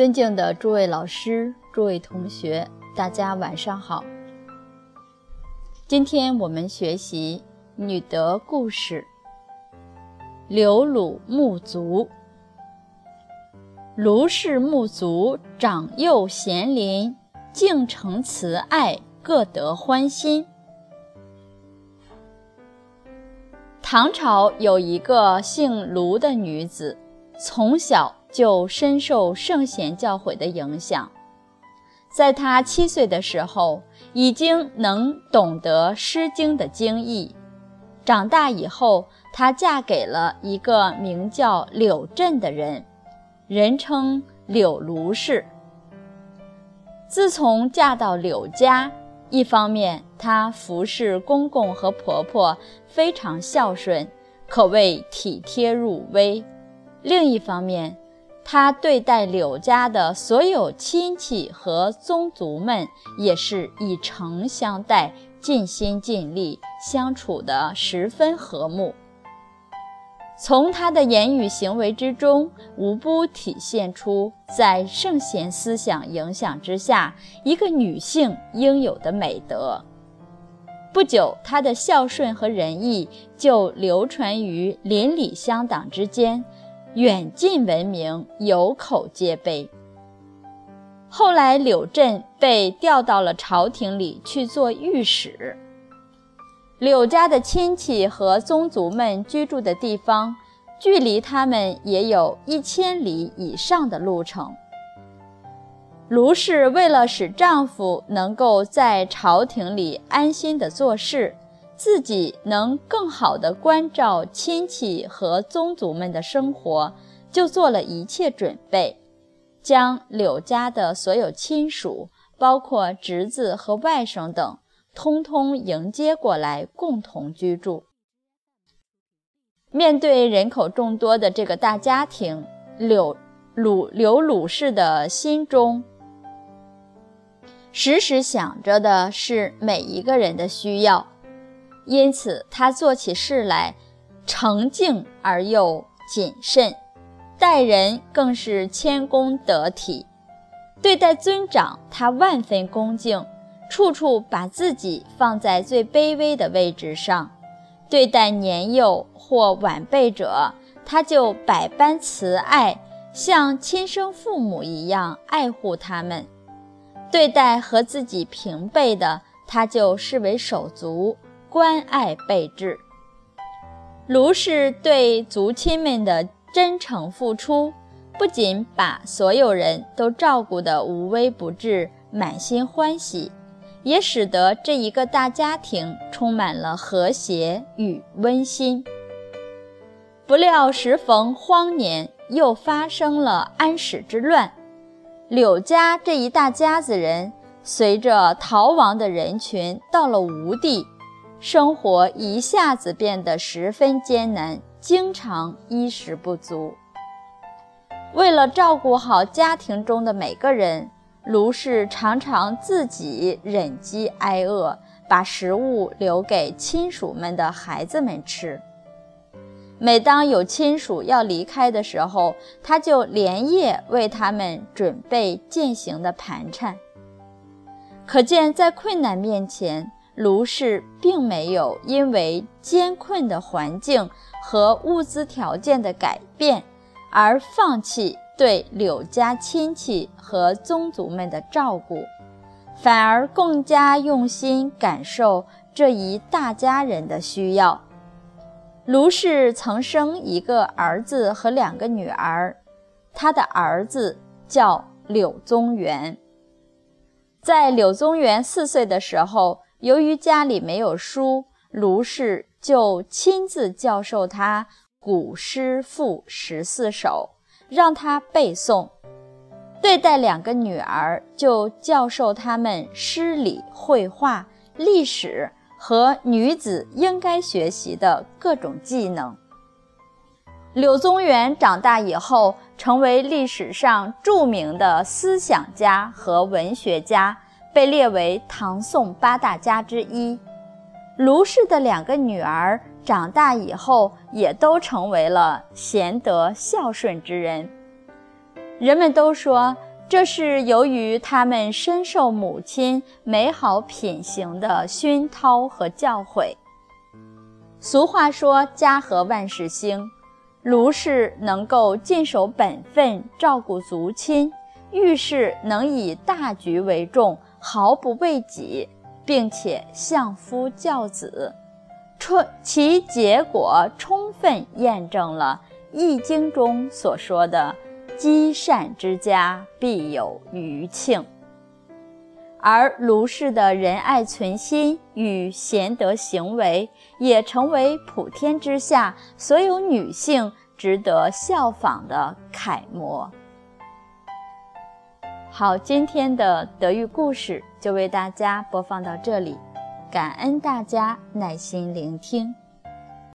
尊敬的诸位老师、诸位同学，大家晚上好。今天我们学习女德故事。刘鲁沐族，卢氏木族长幼贤邻，敬诚慈爱，各得欢心。唐朝有一个姓卢的女子，从小。就深受圣贤教诲的影响，在他七岁的时候，已经能懂得《诗经》的经义。长大以后，她嫁给了一个名叫柳镇的人，人称柳卢氏。自从嫁到柳家，一方面她服侍公公和婆婆非常孝顺，可谓体贴入微；另一方面，他对待柳家的所有亲戚和宗族们，也是以诚相待，尽心尽力，相处得十分和睦。从他的言语行为之中，无不体现出在圣贤思想影响之下，一个女性应有的美德。不久，他的孝顺和仁义就流传于邻里乡党之间。远近闻名，有口皆碑。后来，柳镇被调到了朝廷里去做御史。柳家的亲戚和宗族们居住的地方，距离他们也有一千里以上的路程。卢氏为了使丈夫能够在朝廷里安心地做事。自己能更好地关照亲戚和宗族们的生活，就做了一切准备，将柳家的所有亲属，包括侄子和外甥等，通通迎接过来，共同居住。面对人口众多的这个大家庭，柳鲁刘鲁氏的心中，时时想着的是每一个人的需要。因此，他做起事来诚敬而又谨慎，待人更是谦恭得体。对待尊长，他万分恭敬，处处把自己放在最卑微的位置上；对待年幼或晚辈者，他就百般慈爱，像亲生父母一样爱护他们；对待和自己平辈的，他就视为手足。关爱备至，卢氏对族亲们的真诚付出，不仅把所有人都照顾得无微不至、满心欢喜，也使得这一个大家庭充满了和谐与温馨。不料时逢荒年，又发生了安史之乱，柳家这一大家子人随着逃亡的人群到了吴地。生活一下子变得十分艰难，经常衣食不足。为了照顾好家庭中的每个人，卢氏常常自己忍饥挨饿，把食物留给亲属们的孩子们吃。每当有亲属要离开的时候，他就连夜为他们准备践行的盘缠。可见，在困难面前，卢氏并没有因为艰困的环境和物资条件的改变而放弃对柳家亲戚和宗族们的照顾，反而更加用心感受这一大家人的需要。卢氏曾生一个儿子和两个女儿，他的儿子叫柳宗元。在柳宗元四岁的时候。由于家里没有书，卢氏就亲自教授他古诗赋十四首，让他背诵。对待两个女儿，就教授他们诗礼、绘画、历史和女子应该学习的各种技能。柳宗元长大以后，成为历史上著名的思想家和文学家。被列为唐宋八大家之一。卢氏的两个女儿长大以后，也都成为了贤德孝顺之人。人们都说，这是由于他们深受母亲美好品行的熏陶和教诲。俗话说：“家和万事兴。”卢氏能够尽守本分，照顾族亲；遇事能以大局为重，毫不为己，并且相夫教子。出其结果充分验证了《易经》中所说的“积善之家必有余庆”。而卢氏的仁爱存心与贤德行为，也成为普天之下所有女性值得效仿的楷模。好，今天的德育故事就为大家播放到这里，感恩大家耐心聆听。